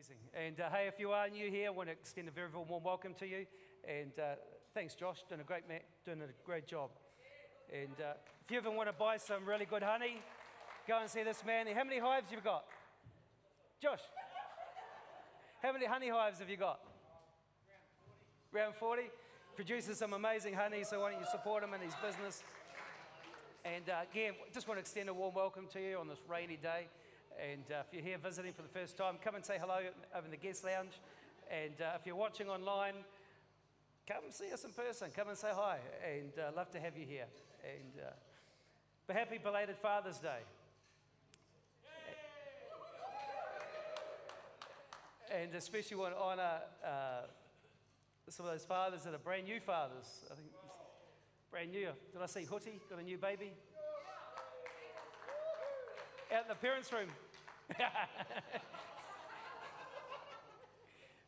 Amazing. And uh, hey, if you are new here, I want to extend a very, warm welcome to you. And uh, thanks, Josh, doing a great ma- doing a great job. And uh, if you ever want to buy some really good honey, go and see this man. How many hives you've you got? Josh, how many honey hives have you got? Around 40. Produces some amazing honey, so why don't you support him in his business? And uh, again, just want to extend a warm welcome to you on this rainy day. And uh, if you're here visiting for the first time, come and say hello over in the guest lounge. And uh, if you're watching online, come see us in person. Come and say hi. And uh, love to have you here. And uh, but happy belated Father's Day. And especially want to honour uh, some of those fathers that are brand new fathers. I think brand new. Did I see Hootie? Got a new baby? Out in the parents' room.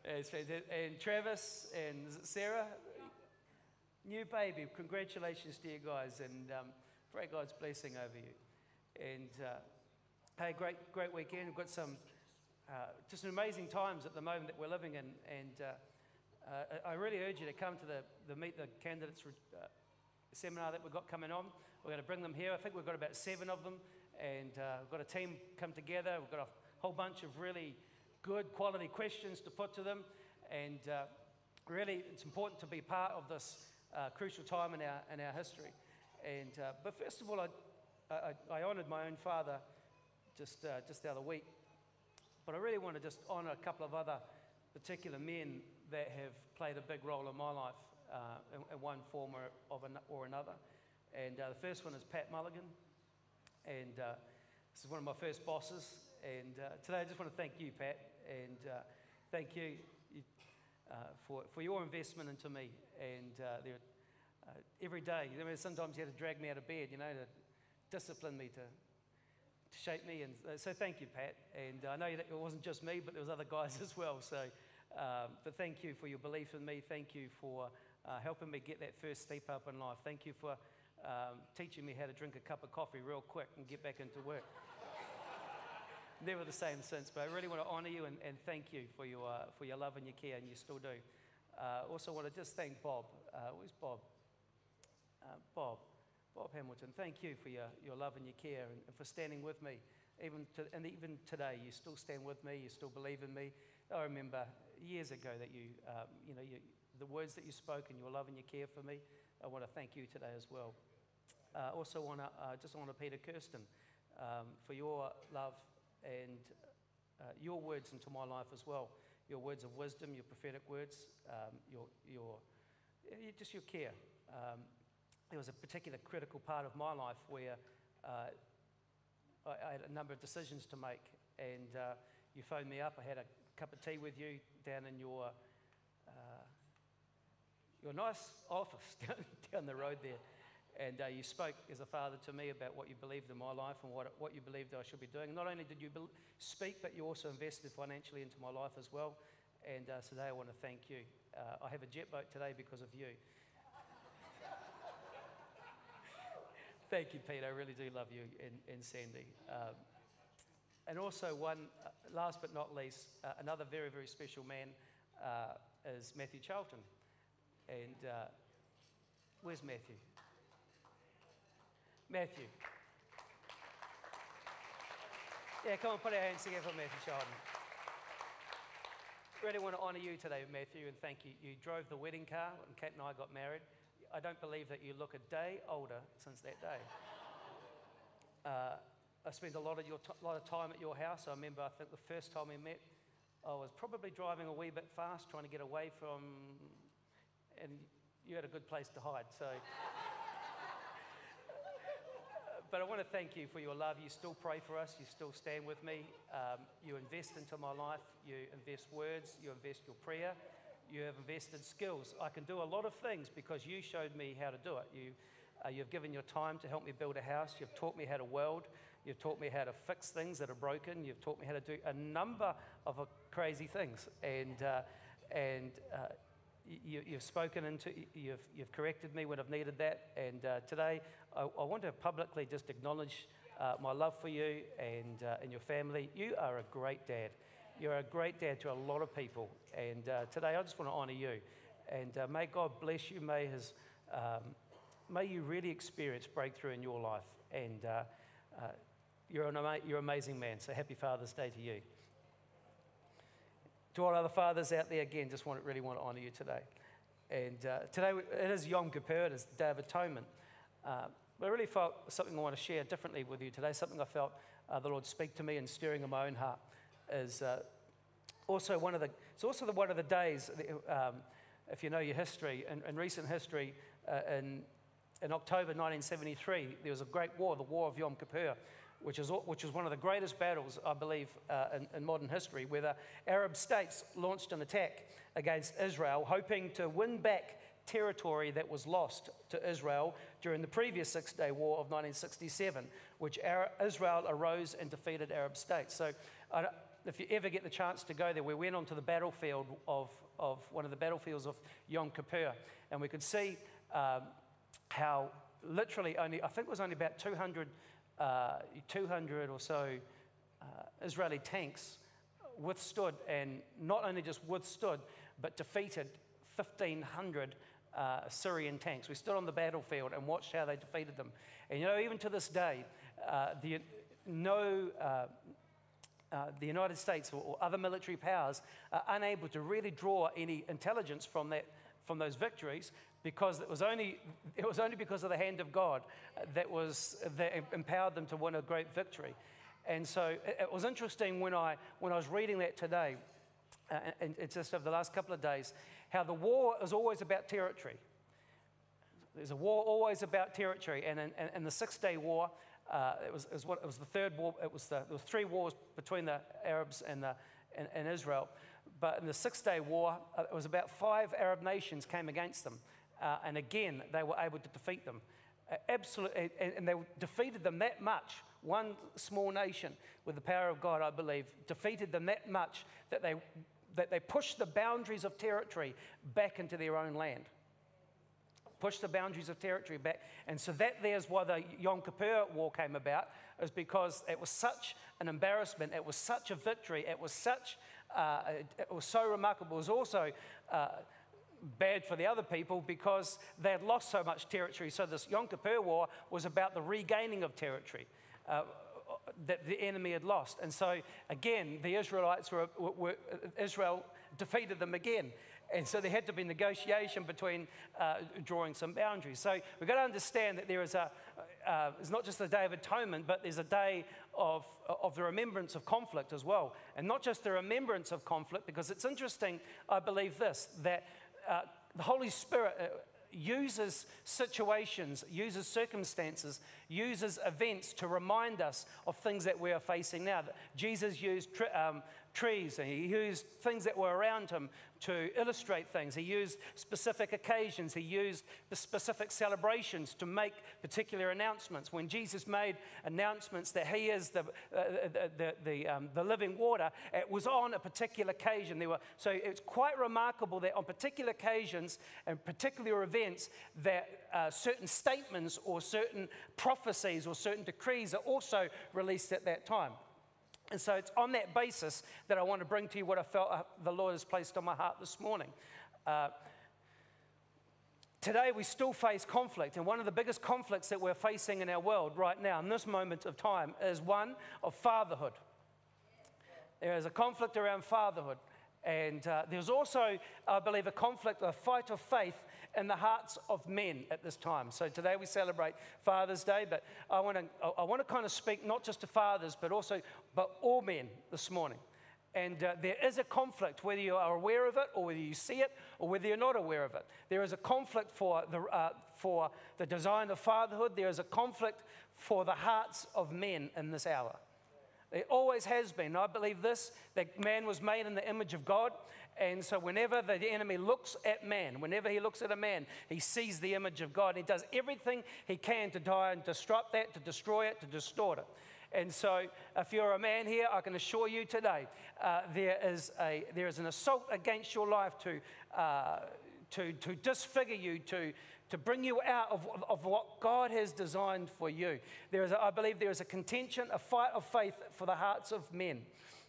and Travis and Sarah, new baby. Congratulations to you guys, and um, pray God's blessing over you. And uh, hey, great, great weekend. We've got some uh, just amazing times at the moment that we're living in, and uh, uh I really urge you to come to the, the meet the candidates uh, seminar that we've got coming on. We're going to bring them here. I think we've got about seven of them and uh, we've got a team come together. We've got a whole bunch of really good quality questions to put to them, and uh, really it's important to be part of this uh, crucial time in our, in our history. And, uh, but first of all, I, I, I honoured my own father just, uh, just the other week, but I really want to just honour a couple of other particular men that have played a big role in my life uh, in, in, one form or, of an, or another. And the first one is Pat Mulligan. And uh, this is one of my first bosses. And uh, today I just want to thank you, Pat, and uh, thank you, uh, for, for your investment into me. And uh, there, every day, I mean, sometimes you had to drag me out of bed, you know, to discipline me, to, to shape me. And so thank you, Pat. And I know it wasn't just me, but there was other guys as well. So, um, but thank you for your belief in me. Thank you for helping me get that first step up in life. Thank you for um, teaching me how to drink a cup of coffee real quick and get back into work. Never the same since, but I really want to honour you and, and, thank you for your, uh, for your love and your care, and you still do. Uh, also, want to just thank Bob. Uh, where's Bob? Uh, Bob. Bob Hamilton, thank you for your, your love and your care and, and for standing with me. Even to, and even today, you still stand with me, you still believe in me. I remember years ago that you, um, you know, you, the words that you spoke and your love and your care for me. I want to thank you today as well. Uh, also, want to uh, just to Peter Kirsten um, for your love and uh, your words into my life as well. Your words of wisdom, your prophetic words, um, your, your, just your care. Um, there was a particular critical part of my life where uh, I, I, had a number of decisions to make, and uh, you phoned me up. I had a cup of tea with you down in your uh, your nice office down, down the road there. And uh, you spoke as a father to me about what you believed in my life and what, what you believed I should be doing. Not only did you be- speak, but you also invested financially into my life as well. And uh, today I want to thank you. Uh, I have a jet boat today because of you. thank you, Pete. I really do love you and, and Sandy. Um, and also, one, uh, last but not least, uh, another very, very special man uh, is Matthew Charlton. And where's Matthew? Matthew. Yeah, come on, put our hands together for Matthew Sheldon. Really want to honour you today, Matthew, and thank you. You drove the wedding car when Kat and I got married. I don't believe that you look a day older since that day. Uh, I spent a lot of, your t- lot of time at your house. I remember, I think the first time we met, I was probably driving a wee bit fast, trying to get away from, and you had a good place to hide. So but I want to thank you for your love. You still pray for us. You still stand with me. Um, you invest into my life. You invest words. You invest your prayer. You have invested skills. I can do a lot of things because you showed me how to do it. You, uh, you've given your time to help me build a house. You've taught me how to weld. You've taught me how to fix things that are broken. You've taught me how to do a number of uh, crazy things. And, uh, and uh, you, have spoken into, you've, you've corrected me when I've needed that. And uh, today, I, I, want to publicly just acknowledge uh, my love for you and, uh, and your family. You are a great dad. You're a great dad to a lot of people. And uh, today I just want to honor you. And uh, may God bless you. May, his, um, may you really experience breakthrough in your life. And uh, uh you're an ama- you're an amazing man. So happy Father's Day to you. To all other fathers out there, again, just want really want to honor you today. And today it is Yom Kippur, it is the Day of Atonement. But I really felt something I want to share differently with you today, something I felt uh, the Lord speak to me and stirring in my own heart is uh, also one of the, it's also the, one of the days, um, if you know your history, in, in recent history, uh, in, in October 1973, there was a great war, the War of Yom Kippur, which is, which is one of the greatest battles, I believe, uh, in, in, modern history, where the Arab states launched an attack against Israel, hoping to win back territory that was lost to Israel during the previous Six Day War of 1967, which Israel arose and defeated Arab states. So, if you ever get the chance to go there, we went onto the battlefield of, of one of the battlefields of Yom Kippur, and we could see um, how literally only, I think it was only about 200, uh, 200 or so uh, Israeli tanks withstood, and not only just withstood, but defeated 1,500 uh, Syrian tanks. We stood on the battlefield and watched how they defeated them. And you know, even to this day, uh, the, no, uh, uh, the United States or, or, other military powers are unable to really draw any intelligence from, that, from those victories because it was, only, it was only because of the hand of God that, was, that empowered them to win a great victory. And so it, it was interesting when I, when I was reading that today, uh, and it's just over the last couple of days, how the war is always about territory. There's a war always about territory. And in, in, in the Six Day War, uh, it, was, it, was what, it was the third war, it was the, there were three wars between the Arabs and, the, and, and Israel. But in the Six Day War, uh, it was about five Arab nations came against them. Uh, and again, they were able to defeat them. Absolutely, and, and they defeated them that much. One small nation, with the power of God, I believe, defeated them that much that they that they pushed the boundaries of territory back into their own land. Push the boundaries of territory back. And so that there's why the Yom Kippur War came about, is because it was such an embarrassment, it was such a victory, it was such, uh, it was so remarkable. It was also uh, bad for the other people because they had lost so much territory. So this Yom Kippur War was about the regaining of territory. Uh, that the enemy had lost. And so, again, the Israelites were, were, Israel defeated them again. And so there had to be negotiation between uh, drawing some boundaries. So we've got to understand that there is a, uh, it's not just the Day of Atonement, but there's a day of, of the remembrance of conflict as well. And not just the remembrance of conflict, because it's interesting, I believe this, that uh, the Holy Spirit uh, uses situations, uses circumstances, uses events to remind us of things that we are facing now. Jesus used um, trees and he used things that were around him to illustrate things. He used specific occasions, he used the specific celebrations to make particular announcements. When Jesus made announcements that he is the, uh, the, the, the, um, the, living water, it was on a particular occasion. There were, so it's quite remarkable that on particular occasions and particular events, that uh, certain statements or certain prophecies or certain decrees are also released at that time. And so it's on that basis that I want to bring to you what I felt uh, the Lord has placed on my heart this morning. Uh, today, we still face conflict, and one of the biggest conflicts that we're facing in our world right now, in this moment of time, is one of fatherhood. There is a conflict around fatherhood. And uh, there's also, I believe, a conflict, a fight of faith in the hearts of men at this time. So today we celebrate Father's Day, but I want to I want to kind of speak not just to fathers, but also but all men this morning. And uh, there is a conflict, whether you are aware of it or whether you see it or whether you're not aware of it. There is a conflict for the, uh, for the design of fatherhood. There is a conflict for the hearts of men in this hour. It always has been. I believe this that man was made in the image of God. And so, whenever the enemy looks at man, whenever he looks at a man, he sees the image of God. He does everything he can to die and disrupt that, to destroy it, to distort it. And so, if you're a man here, I can assure you today uh, there, is a, there is an assault against your life to, uh, to, to disfigure you, to, to bring you out of, of what God has designed for you. There is a, I believe there is a contention, a fight of faith for the hearts of men.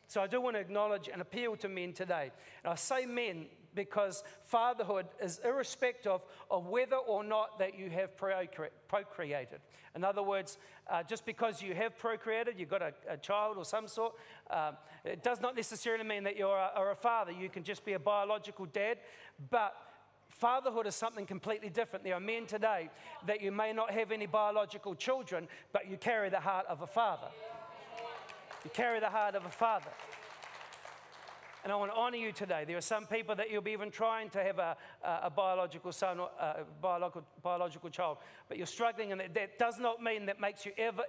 So I do want to acknowledge and appeal to men today. And I say men because fatherhood is irrespective of whether or not that you have procreated. In other words, uh, just because you have procreated, you've got a, a child or some sort, uh, it does not necessarily mean that you're a, a father. You can just be a biological dad. But Fatherhood is something completely different. There are men today that you may not have any biological children, but you carry the heart of a father. You carry the heart of a father. And I want to honor you today. There are some people that you'll be even trying to have a, a, a biological son or a biological, biological child, but you're struggling, and that, that does not mean that makes you ever,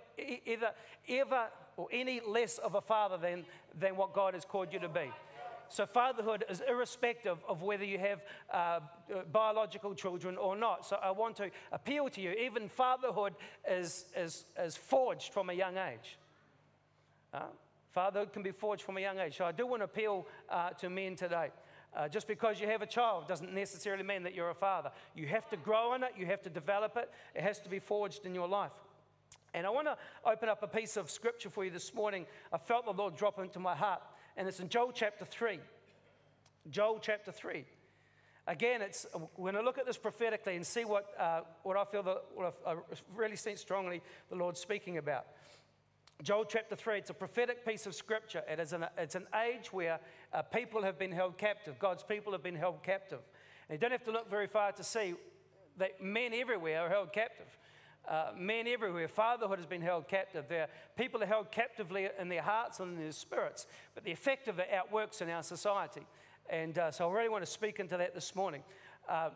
either, ever, or any less of a father than, than what God has called you to be. So, fatherhood is irrespective of whether you have uh, biological children or not. So, I want to appeal to you. Even fatherhood is, is, is forged from a young age. Uh, fatherhood can be forged from a young age. So, I do want to appeal uh, to men today. Uh, just because you have a child doesn't necessarily mean that you're a father. You have to grow in it, you have to develop it, it has to be forged in your life. And I want to open up a piece of scripture for you this morning. I felt the Lord drop into my heart and it's in Joel chapter 3. Joel chapter 3. Again, it's, we're going to look at this prophetically and see what, uh, what I feel that what I really sense strongly the Lord speaking about. Joel chapter 3, it's a prophetic piece of scripture. It is an, it's an age where uh, people have been held captive. God's people have been held captive. And you don't have to look very far to see that men everywhere are held captive uh, men everywhere. Fatherhood has been held captive. There, people are held captively in their hearts and in their spirits, but the effect of it outworks in our society. And uh, so I really want to speak into that this morning. Uh,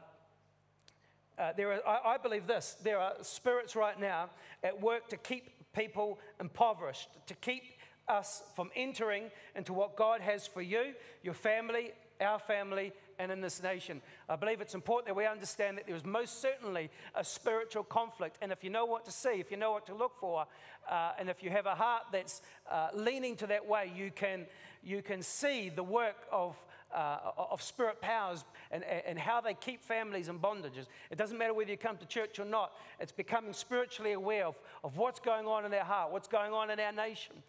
uh, there are, I, I believe this there are spirits right now at work to keep people impoverished, to keep us from entering into what God has for you, your family, our family, and in this nation. I believe it's important that we understand that there is most certainly a spiritual conflict. And if you know what to see, if you know what to look for, uh, and if you have a heart that's uh, leaning to that way, you can, you can see the work of. Uh, of spirit powers and, and how they keep families in bondages. It doesn't matter whether you come to church or not, it's becoming spiritually aware of, of what's going on in our heart, what's going on in our nation.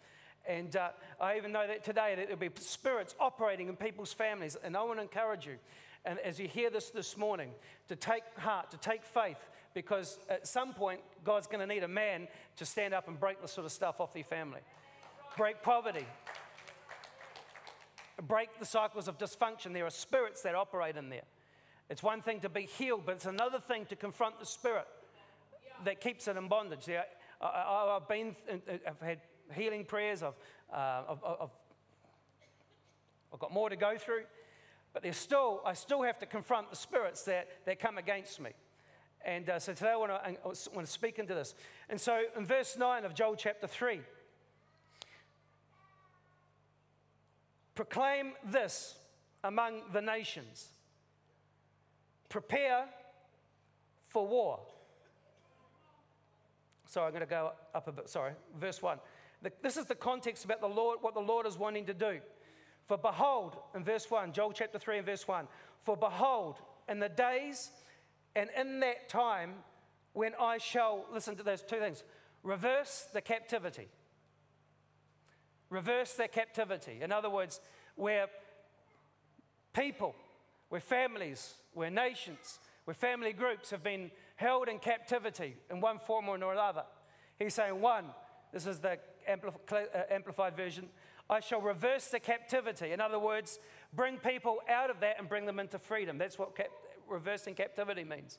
And uh, I even know that today that there'll be spirits operating in people's families. And I want to encourage you, and as you hear this this morning, to take heart, to take faith, because at some point, God's going to need a man to stand up and break this sort of stuff off their family. Break poverty. Break the cycles of dysfunction. There are spirits that operate in there. It's one thing to be healed, but it's another thing to confront the spirit that keeps it in bondage. There, I, have been, I've had healing prayers. I've, uh, I've, I've, I've got more to go through. But there's still, I still have to confront the spirits that, that come against me. And uh, so today I want, to, I want to speak into this. And so in verse 9 of Joel chapter 3, proclaim this among the nations prepare for war. Sorry, I'm going to go up a bit. Sorry, verse 1. This is the context about the Lord, what the Lord is wanting to do. For behold, in verse 1, Joel chapter 3 and verse 1, for behold, in the days and in that time when I shall, listen to those two things, reverse the captivity. Reverse their captivity. In other words, where people, where families, where nations, where family groups have been held in captivity in one form or another. He's saying, one, this is the Uh, amplified version. I shall reverse the captivity. In other words, bring people out of that and bring them into freedom. That's what cap- reversing captivity means.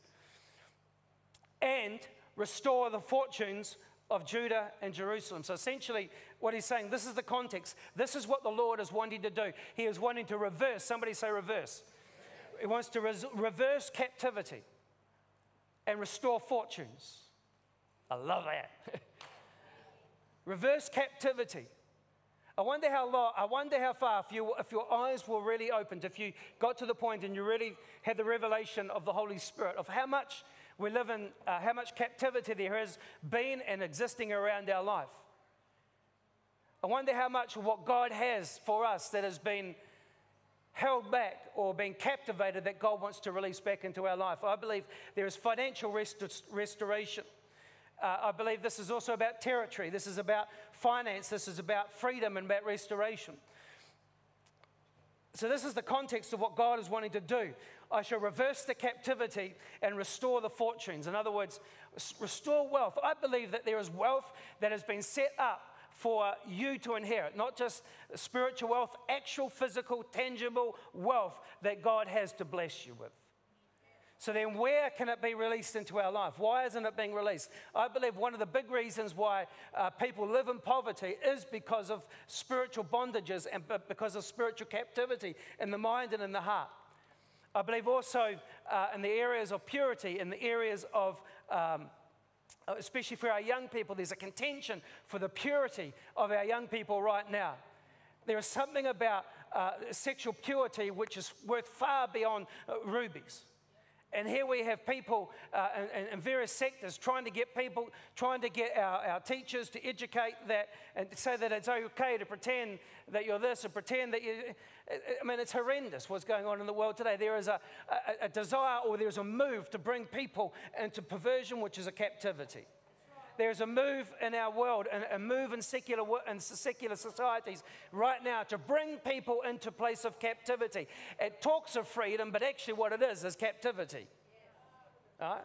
And restore the fortunes of Judah and Jerusalem. So essentially, what he's saying, this is the context. This is what the Lord is wanting to do. He is wanting to reverse, somebody say reverse. He wants to res- reverse captivity and restore fortunes. I love that. reverse captivity. I wonder how long, I wonder how far, if, you, if your eyes were really opened, if you got to the point and you really had the revelation of the Holy Spirit, of how much we live in, uh, how much captivity there has been and existing around our life. I wonder how much of what God has for us that has been held back or been captivated that God wants to release back into our life. I believe there is financial rest- restoration. Uh, I believe this is also about territory. This is about finance. This is about freedom and about restoration. So, this is the context of what God is wanting to do. I shall reverse the captivity and restore the fortunes. In other words, restore wealth. I believe that there is wealth that has been set up for you to inherit, not just spiritual wealth, actual, physical, tangible wealth that God has to bless you with. So then, where can it be released into our life? Why isn't it being released? I believe one of the big reasons why uh, people live in poverty is because of spiritual bondages and because of spiritual captivity in the mind and in the heart. I believe also uh, in the areas of purity, in the areas of um, especially for our young people, there's a contention for the purity of our young people right now. There is something about uh, sexual purity which is worth far beyond uh, rubies. And here we have people uh, in, in, various sectors trying to get people, trying to get our, our teachers to educate that and say that it's okay to pretend that you're this and pretend that you. I mean, it's horrendous what's going on in the world today. There is a, a, a desire or there's a move to bring people into perversion, which is a captivity. There's a move in our world, and a move in secular, in secular societies right now to bring people into place of captivity. It talks of freedom, but actually what it is is captivity. All right?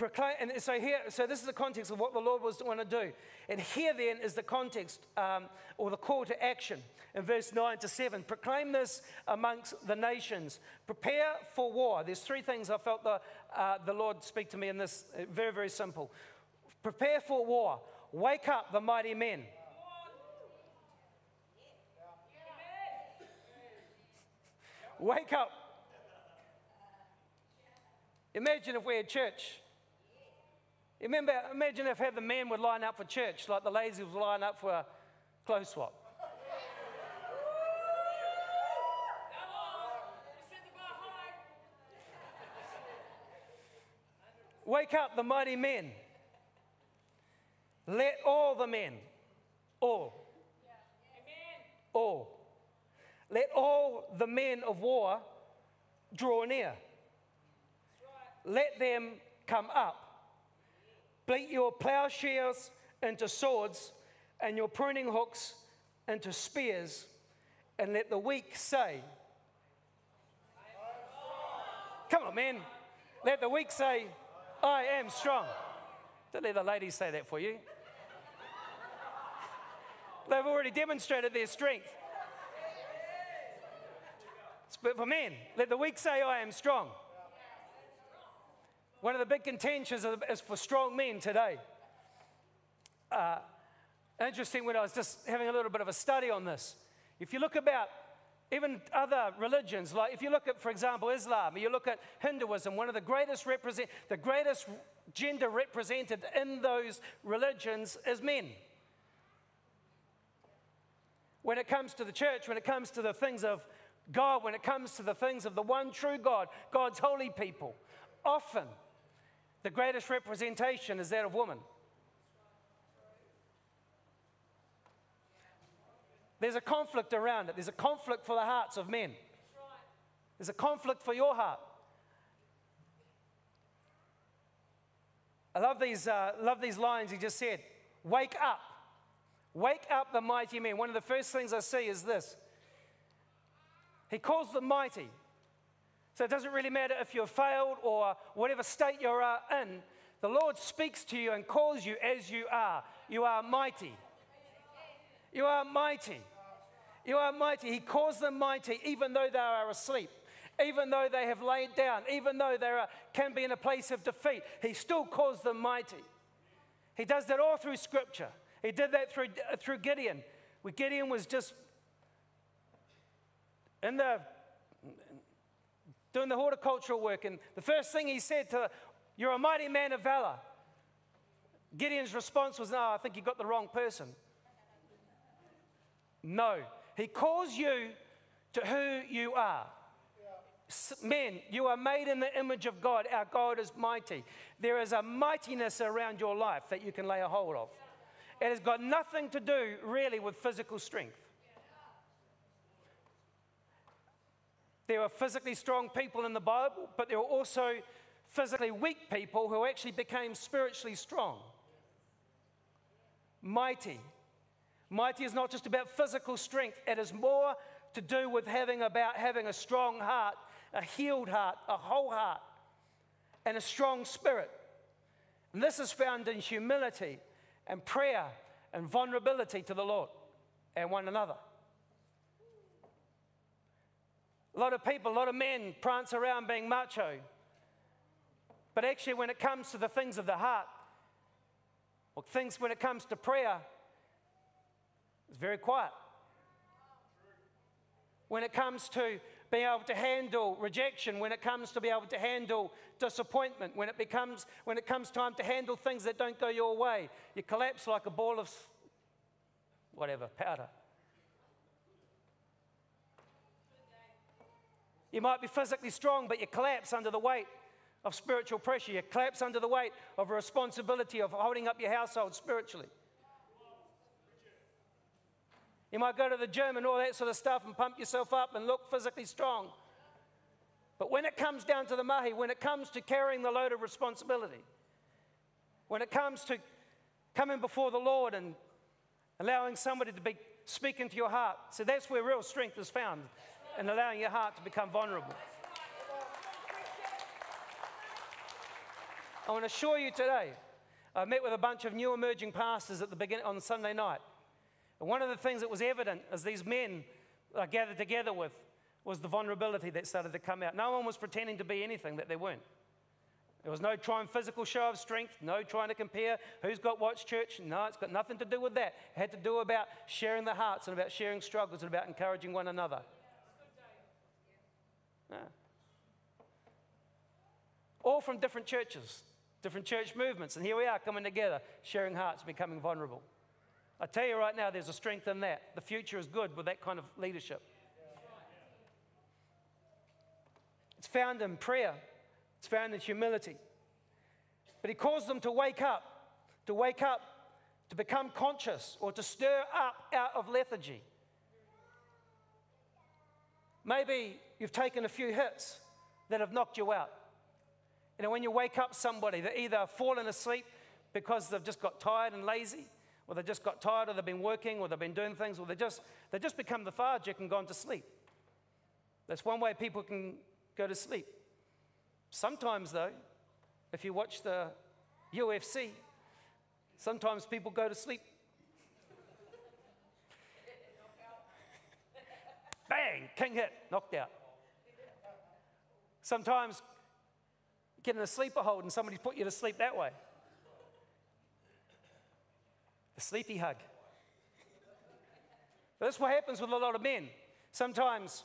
Proclaim, and so here, so this is the context of what the Lord was want to do. And here then is the context um, or the call to action in verse 9 to 7. Proclaim this amongst the nations. Prepare for war. There's three things I felt the, uh, the Lord speak to me in this. Uh, very, very simple. Prepare for war. Wake up the mighty men. Wake up. Imagine if we had church Remember, imagine if the men would line up for church like the ladies would line up for a clothes swap. Wake up the mighty men. Let all the men, all, all, let all the men of war draw near. Let them come up Beat your plowshares into swords and your pruning hooks into spears, and let the weak say, Come on, man. Let the weak say, I am strong. Don't let the ladies say that for you. They've already demonstrated their strength. But for men, let the weak say, I am strong. One of the big contentions is for strong men today. Uh, interesting when I was just having a little bit of a study on this. If you look about even other religions, like if you look at, for example, Islam, you look at Hinduism, one of the greatest represent, the greatest gender represented in those religions is men. When it comes to the church, when it comes to the things of God, when it comes to the things of the one true God, God's holy people, often the greatest representation is that of woman. There's a conflict around it. There's a conflict for the hearts of men. There's a conflict for your heart. I love these, uh, love these lines he just said. Wake up. Wake up the mighty men. One of the first things I see is this. He calls them mighty. So it doesn't really matter if you've failed or whatever state you're uh, in. The Lord speaks to you and calls you as you are. You are mighty. You are mighty. You are mighty. He calls them mighty even though they are asleep, even though they have laid down, even though they are, can be in a place of defeat. He still calls them mighty. He does that all through Scripture. He did that through, through Gideon, where Gideon was just in the doing the horticultural work. And the first thing he said to, You're a mighty man of valor. Gideon's response was, No, I think you got the wrong person. No. He calls you to who you are. Men, you are made in the image of God. Our God is mighty. There is a mightiness around your life that you can lay a hold of. It has got nothing to do really with physical strength. There are physically strong people in the Bible, but there are also physically weak people who actually became spiritually strong. Mighty. Mighty is not just about physical strength, it is more to do with having about having a strong heart, a healed heart, a whole heart, and a strong spirit. And this is found in humility and prayer and vulnerability to the Lord and one another. A lot of people, a lot of men prance around being macho. But actually, when it comes to the things of the heart, or things when it comes to prayer, it's very quiet. When it comes to being able to handle rejection, when it comes to be able to handle disappointment, when it becomes when it comes time to handle things that don't go your way, you collapse like a ball of whatever, powder. You might be physically strong, but you collapse under the weight of spiritual pressure. You collapse under the weight of a responsibility of holding up your household spiritually. You might go to the gym and all that sort of stuff and pump yourself up and look physically strong. But when it comes down to the mahi, when it comes to carrying the load of responsibility, when it comes to coming before the Lord and allowing somebody to be speaking to your heart, so that's where real strength is found and allowing your heart to become vulnerable. I want to assure you today, I met with a bunch of new emerging pastors at the beginning on Sunday night. And one of the things that was evident as these men I gathered together with was the vulnerability that started to come out. No one was pretending to be anything that they weren't. There was no trying physical show of strength, no trying to compare who's got what's church. No, it's got nothing to do with that. It had to do about sharing the hearts and about sharing struggles and about encouraging one another. Yeah. All from different churches, different church movements, and here we are coming together, sharing hearts, becoming vulnerable. I tell you right now, there's a strength in that. The future is good with that kind of leadership. It's found in prayer, it's found in humility. But he calls them to wake up, to wake up, to become conscious, or to stir up out of lethargy. Maybe you've taken a few hits that have knocked you out. You know, when you wake up somebody that either fallen asleep because they've just got tired and lazy, or they just got tired, or they've been working, or they've been doing things, or they just they just become lethargic and gone to sleep. That's one way people can go to sleep. Sometimes, though, if you watch the UFC, sometimes people go to sleep Bang, king hit, knocked out. Sometimes get in a sleeper hold and somebody's put you to sleep that way. The sleepy hug. But that's what happens with a lot of men. Sometimes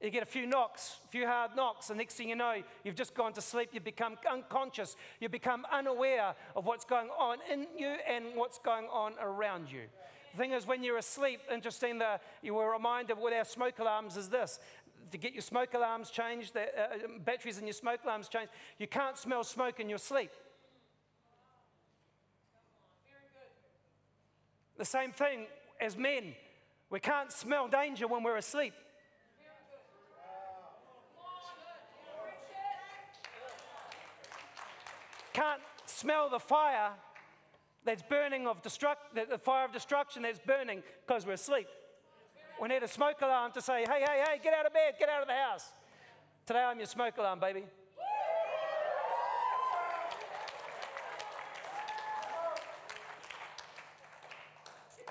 you get a few knocks, a few hard knocks, and next thing you know, you've just gone to sleep. You become unconscious. You become unaware of what's going on in you and what's going on around you. The thing is, when you're asleep, interesting you were reminded with our smoke alarms is this to get your smoke alarms changed, the uh, batteries in your smoke alarms changed, you can't smell smoke in your sleep. The same thing as men, we can't smell danger when we're asleep. Can't smell the fire that's burning of destruct, the fire of destruction that's burning because we're asleep. We need a smoke alarm to say, hey, hey, hey, get out of bed, get out of the house. Today I'm your smoke alarm, baby.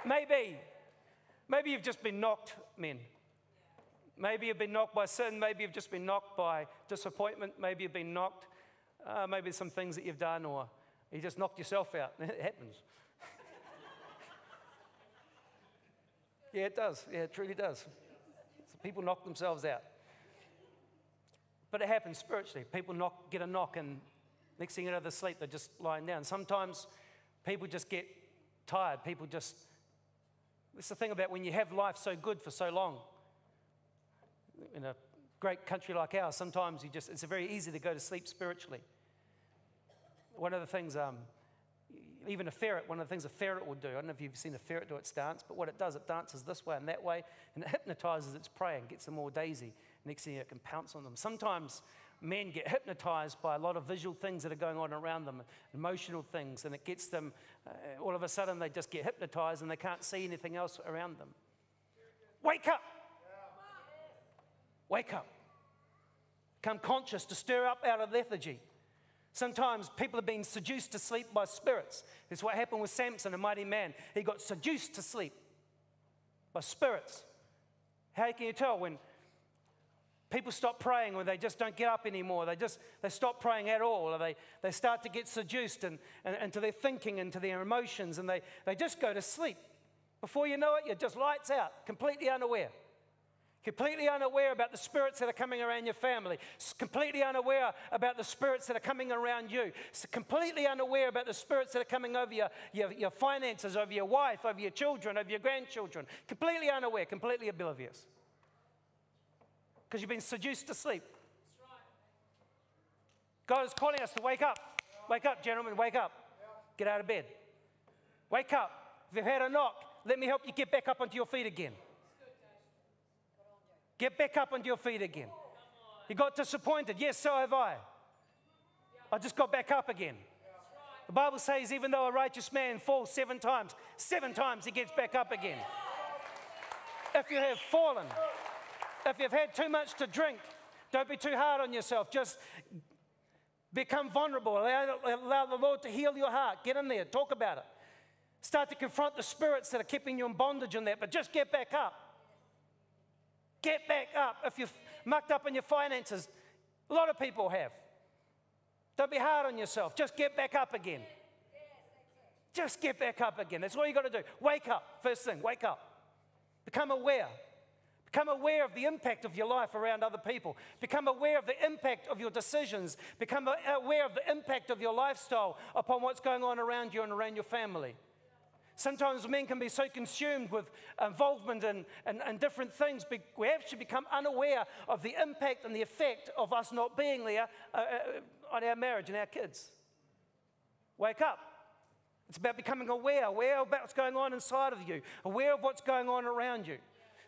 Maybe, maybe you've just been knocked, men. Maybe you've been knocked by sin. Maybe you've just been knocked by disappointment. Maybe you've been knocked, uh, maybe some things that you've done or you just knocked yourself out. It happens. Yeah, it does. Yeah, it truly does. So people knock themselves out. But it happens spiritually. People knock, get a knock, and next thing you know, they're asleep. They're just lying down. Sometimes people just get tired. People just. It's the thing about when you have life so good for so long. In a great country like ours, sometimes you just, it's very easy to go to sleep spiritually. One of the things, um, even a ferret, one of the things a ferret will do, I don't know if you've seen a ferret do its dance, but what it does, it dances this way and that way, and it hypnotizes its prey and gets them all daisy. Next thing you know, it can pounce on them. Sometimes men get hypnotized by a lot of visual things that are going on around them, emotional things, and it gets them, uh, all of a sudden, they just get hypnotized and they can't see anything else around them. Wake up! Wake up. Come conscious to stir up out of lethargy. Sometimes people are being seduced to sleep by spirits. That's what happened with Samson, a mighty man. He got seduced to sleep by spirits. How can you tell when people stop praying or they just don't get up anymore? They just they stop praying at all, or they, they start to get seduced and, and, into their thinking, and to their emotions, and they, they just go to sleep. Before you know it, you're just lights out, completely unaware completely unaware about the spirits that are coming around your family, completely unaware about the spirits that are coming around you, completely unaware about the spirits that are coming over your, your, your finances, over your wife, over your children, over your grandchildren, completely unaware, completely oblivious. Because you've been seduced to sleep. God is calling us to wake up. Wake up, gentlemen, wake up. Get out of bed. Wake up. If you've had a knock, let me help you get back up onto your feet again. Get back up on your feet again. You got disappointed. Yes, so have I. I just got back up again. The Bible says, even though a righteous man falls seven times, seven times he gets back up again. If you have fallen, if you've had too much to drink, don't be too hard on yourself. Just become vulnerable. Allow, allow the Lord to heal your heart. Get in there, talk about it. Start to confront the spirits that are keeping you in bondage in that, but just get back up. Get back up. If you've mucked up in your finances, a lot of people have. Don't be hard on yourself. Just get back up again. Just get back up again. That's all you got to do. Wake up. First thing, wake up. Become aware. Become aware of the impact of your life around other people. Become aware of the impact of your decisions. Become aware of the impact of your lifestyle upon what's going on around you and around your family. Sometimes men can be so consumed with involvement in, in, in, different things, we actually become unaware of the impact and the effect of us not being there uh, uh, on our marriage and our kids. Wake up. It's about becoming aware, aware about what's going on inside of you, aware of what's going on around you.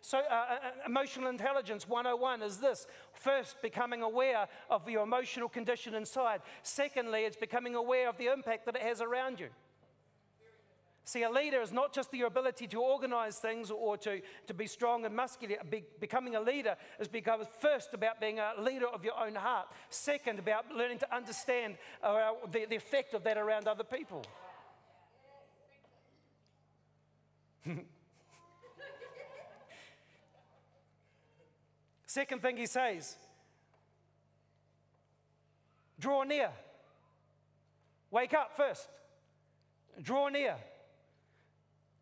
So, uh, uh, uh emotional intelligence 101 is this first, becoming aware of your emotional condition inside. Secondly, it's becoming aware of the impact that it has around you. See, a leader is not just the ability to organize things or to, to be strong and muscular. Be, becoming a leader is because first about being a leader of your own heart. Second, about learning to understand uh, the, the effect of that around other people. Second thing he says draw near. Wake up first. Draw near.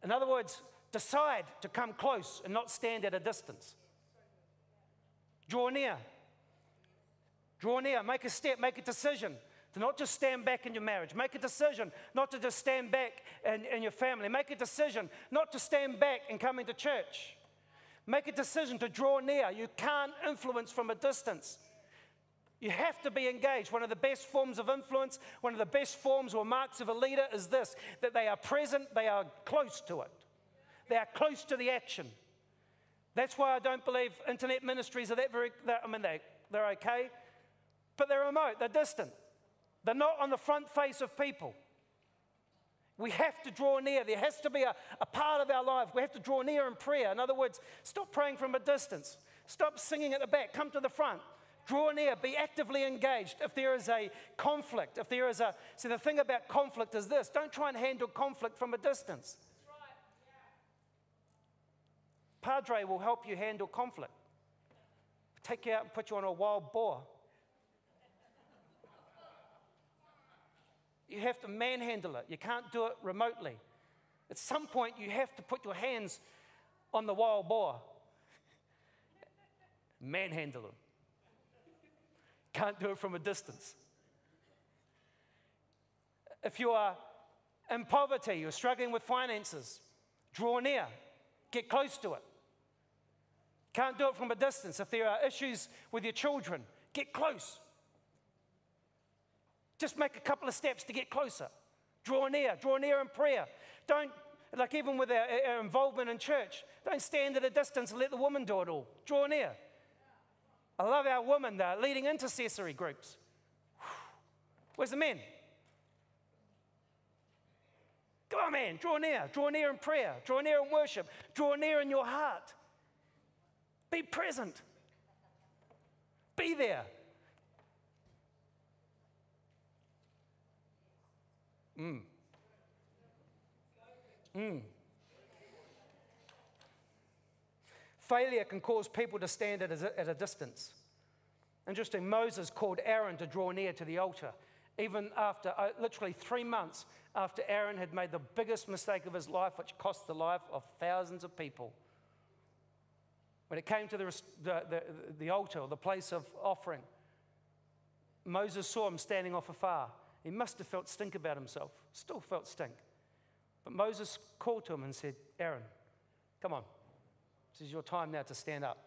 In other words, decide to come close and not stand at a distance. Draw near. Draw near. Make a step, make a decision to not just stand back in your marriage. Make a decision not to just stand back in, in your family. Make a decision not to stand back in coming to church. Make a decision to draw near. You can't influence from a distance. You have to be engaged. One of the best forms of influence, one of the best forms or marks of a leader is this that they are present, they are close to it, they are close to the action. That's why I don't believe internet ministries are that very, I mean, they, they're okay, but they're remote, they're distant. They're not on the front face of people. We have to draw near. There has to be a, a part of our life. We have to draw near in prayer. In other words, stop praying from a distance. Stop singing at the back. Come to the front. Draw near, be actively engaged. If there is a conflict, if there is a. See, the thing about conflict is this don't try and handle conflict from a distance. Padre will help you handle conflict. Take you out and put you on a wild boar. You have to manhandle it. You can't do it remotely. At some point, you have to put your hands on the wild boar, manhandle him. Can't do it from a distance. If you are in poverty, you're struggling with finances, draw near, get close to it. Can't do it from a distance. If there are issues with your children, get close. Just make a couple of steps to get closer. Draw near, draw near in prayer. Don't, like even with our, our involvement in church, don't stand at a distance and let the woman do it all. Draw near. I love our women, they're leading intercessory groups. Where's the men? Come on, man, draw near. Draw near in prayer. Draw near in worship. Draw near in your heart. Be present. Be there. Mm. Mm. Failure can cause people to stand at a, at a distance. Interesting, Moses called Aaron to draw near to the altar, even after uh, literally three months after Aaron had made the biggest mistake of his life, which cost the life of thousands of people. When it came to the, the, the, the altar, the place of offering, Moses saw him standing off afar. He must have felt stink about himself, still felt stink. But Moses called to him and said, Aaron, come on. This is your time now to stand up.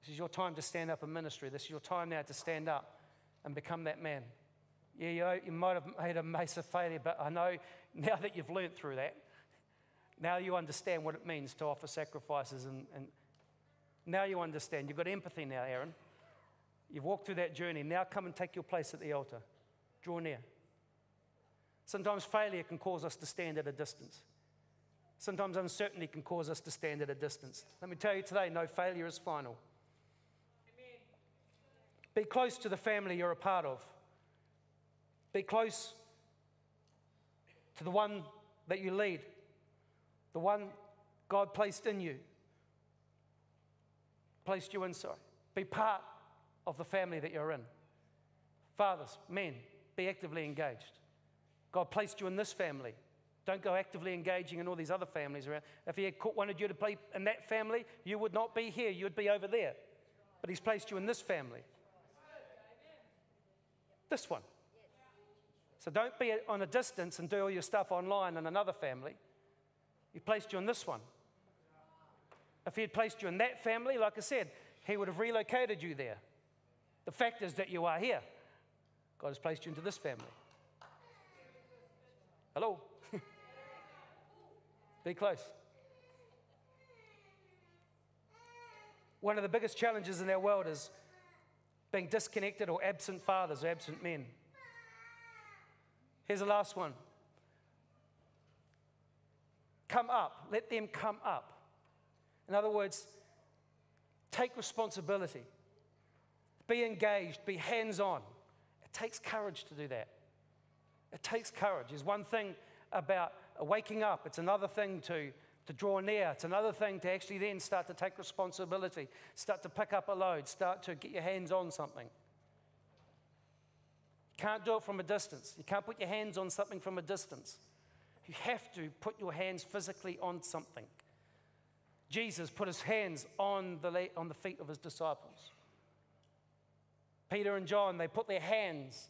This is your time to stand up in ministry. This is your time now to stand up and become that man. Yeah, you, know, you might have made a massive failure, but I know now that you've learned through that, now you understand what it means to offer sacrifices. And, and now you understand. You've got empathy now, Aaron. You've walked through that journey. Now come and take your place at the altar. Draw near. Sometimes failure can cause us to stand at a distance. Sometimes uncertainty can cause us to stand at a distance. Let me tell you today no failure is final. Amen. Be close to the family you're a part of. Be close to the one that you lead, the one God placed in you, placed you inside. Be part of the family that you're in. Fathers, men, be actively engaged. God placed you in this family. Don't go actively engaging in all these other families around. If He had wanted you to be in that family, you would not be here, you'd be over there. But He's placed you in this family. This one. So don't be on a distance and do all your stuff online in another family. He placed you in this one. If he had placed you in that family, like I said, he would have relocated you there. The fact is that you are here. God has placed you into this family. Hello? Be close. One of the biggest challenges in our world is being disconnected or absent fathers or absent men. Here's the last one come up. Let them come up. In other words, take responsibility, be engaged, be hands on. It takes courage to do that. It takes courage. There's one thing about waking up, it's another thing to, to draw near, it's another thing to actually then start to take responsibility, start to pick up a load, start to get your hands on something. You can't do it from a distance. You can't put your hands on something from a distance. You have to put your hands physically on something. Jesus put his hands on the, on the feet of his disciples. Peter and John, they put their hands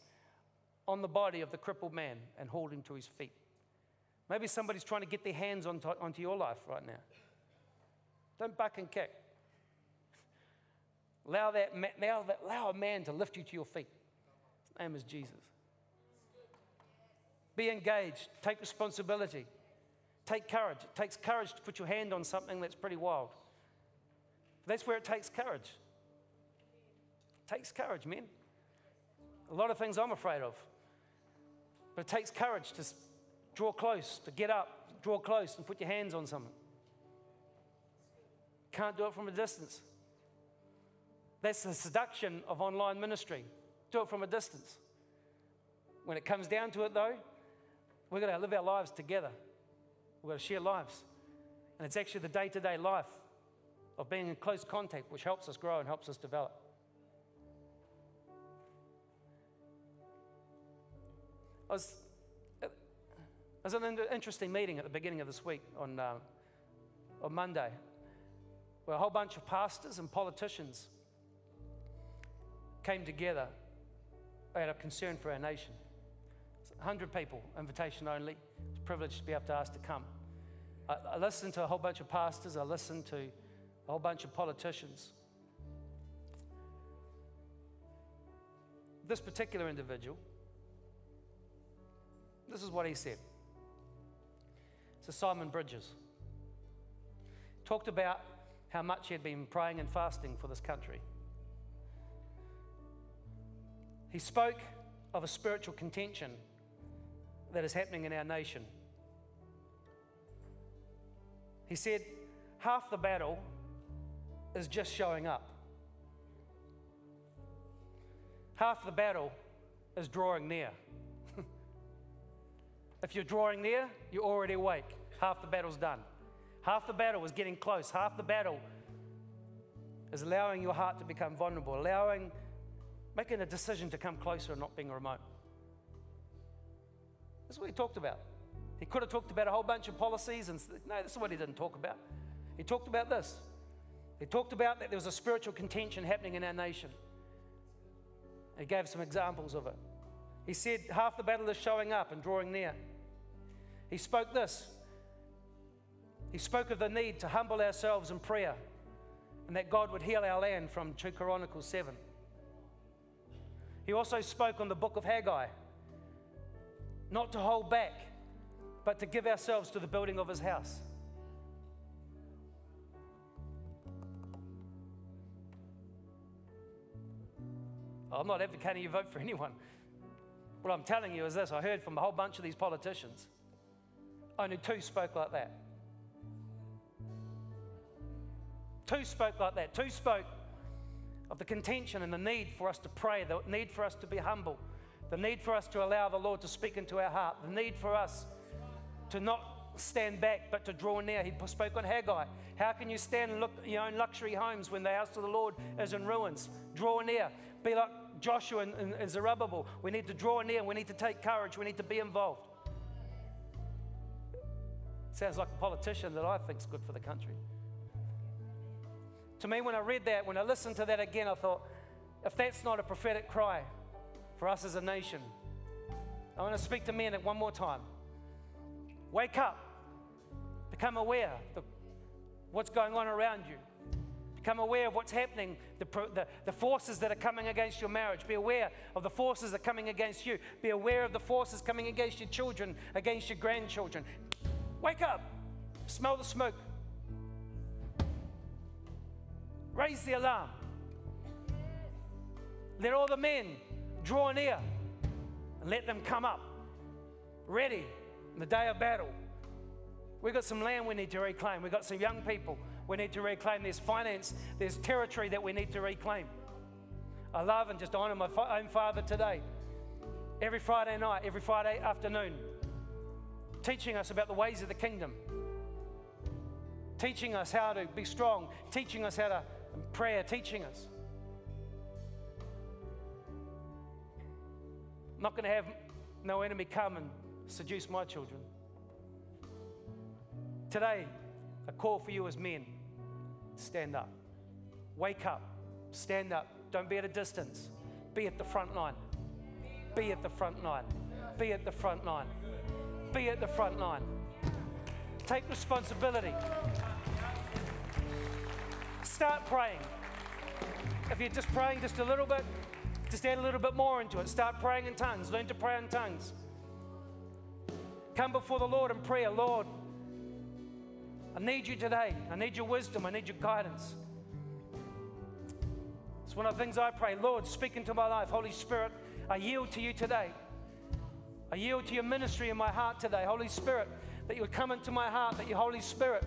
on the body of the crippled man and hauled him to his feet. Maybe somebody's trying to get their hands onto, onto your life right now. Don't buck and kick. Allow, that, allow, that, allow a man to lift you to your feet His name is Jesus. Be engaged, take responsibility, take courage. It takes courage to put your hand on something that's pretty wild. That's where it takes courage. It takes courage, men. A lot of things I'm afraid of. But it takes courage to draw close, to get up, draw close, and put your hands on something. Can't do it from a distance. That's the seduction of online ministry do it from a distance. When it comes down to it, though, we've got to live our lives together. We've got to share lives. And it's actually the day to day life of being in close contact which helps us grow and helps us develop. I was, was an interesting meeting at the beginning of this week on, uh, on Monday where a whole bunch of pastors and politicians came together out of concern for our nation. 100 people, invitation only. It's a privilege to be able to ask to come. I, I listened to a whole bunch of pastors, I listened to a whole bunch of politicians. This particular individual, this is what he said. So Simon Bridges talked about how much he had been praying and fasting for this country. He spoke of a spiritual contention that is happening in our nation. He said, half the battle is just showing up. Half the battle is drawing near. if you're drawing near, you're already awake. Half the battle's done. Half the battle is getting close. Half the battle is allowing your heart to become vulnerable, allowing, making a decision to come closer and not being remote. That's what he talked about. He could have talked about a whole bunch of policies, and no, this is what he didn't talk about. He talked about this. He talked about that there was a spiritual contention happening in our nation. He gave some examples of it. He said half the battle is showing up and drawing near. He spoke this. He spoke of the need to humble ourselves in prayer and that God would heal our land from 2 Chronicles 7. He also spoke on the book of Haggai, not to hold back, but to give ourselves to the building of his house. I'm not advocating you vote for anyone. What I'm telling you is this I heard from a whole bunch of these politicians. Only two spoke like that. Two spoke like that. Two spoke of the contention and the need for us to pray, the need for us to be humble, the need for us to allow the Lord to speak into our heart, the need for us to not stand back but to draw near. He spoke on Haggai. How can you stand and look at your own luxury homes when the house of the Lord is in ruins? Draw near. Be like Joshua and, Zerubbabel. We need to draw near. We need to take courage. We need to be involved. Sounds like a politician that I think is good for the country. To me, when I read that, when I listened to that again, I thought, if that's not a prophetic cry for us as a nation, I want to speak to men one more time. Wake up. Become aware of what's going on around you. Become aware of what's happening, the, the, the, forces that are coming against your marriage. Be aware of the forces that are coming against you. Be aware of the forces coming against your children, against your grandchildren. Wake up. Smell the smoke. Raise the alarm. Let all the men draw near and let them come up, ready the day of battle. We've got some land we need to reclaim. We've got some young people we need to reclaim. There's finance, there's territory that we need to reclaim. I love and just honor my own father today. Every Friday night, every Friday afternoon, teaching us about the ways of the kingdom, teaching us how to be strong, teaching us how to prayer teaching us. I'm not going to have no enemy come and seduce my children. Today, a call for you as men stand up. Wake up. Stand up. Don't be at a distance. Be at the front line. Be at the front line. Be at the front line. Be at the front line. Take responsibility. Start praying. If you're just praying just a little bit, just add a little bit more into it. Start praying in tongues. Learn to pray in tongues. Come before the Lord in prayer. Lord, I need you today. I need your wisdom. I need your guidance. It's one of the things I pray. Lord, speak into my life. Holy Spirit, I yield to you today. I yield to your ministry in my heart today. Holy Spirit, that you would come into my heart, that your Holy Spirit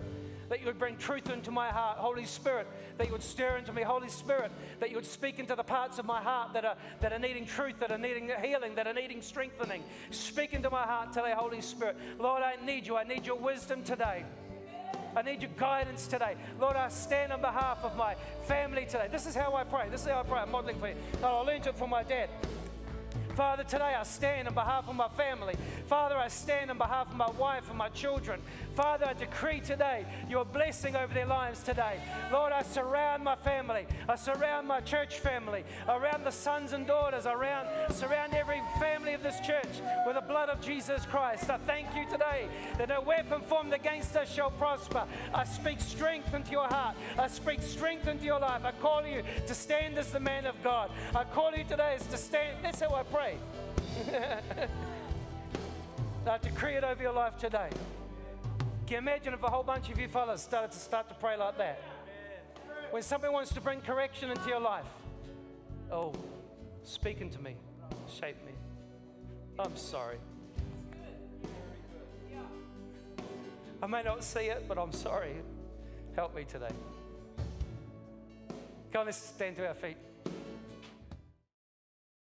that you would bring truth into my heart, Holy Spirit, that you would stir into me, Holy Spirit, that you would speak into the parts of my heart that are, that are needing truth, that are needing healing, that are needing strengthening. Speak into my heart today, Holy Spirit. Lord, I need you. I need your wisdom today. I need your guidance today. Lord, I stand on behalf of my family today. This is how I pray. This is how I pray. I'm modeling for you. I learned it from my dad. Father, today I stand on behalf of my family. Father, I stand on behalf of my wife and my children. Father, I decree today your blessing over their lives today. Lord, I surround my family. I surround my church family, around the sons and daughters, around surround every family of this church with the blood of Jesus Christ. I thank you today that no weapon formed against us shall prosper. I speak strength into your heart. I speak strength into your life. I call you to stand as the man of God. I call you today as to stand. That's how I pray. I decree it over your life today. Can you imagine if a whole bunch of you fellas started to start to pray like that? When somebody wants to bring correction into your life, oh, speaking to me. shaped me. I'm sorry. I may not see it, but I'm sorry. Help me today. Come on, let's stand to our feet.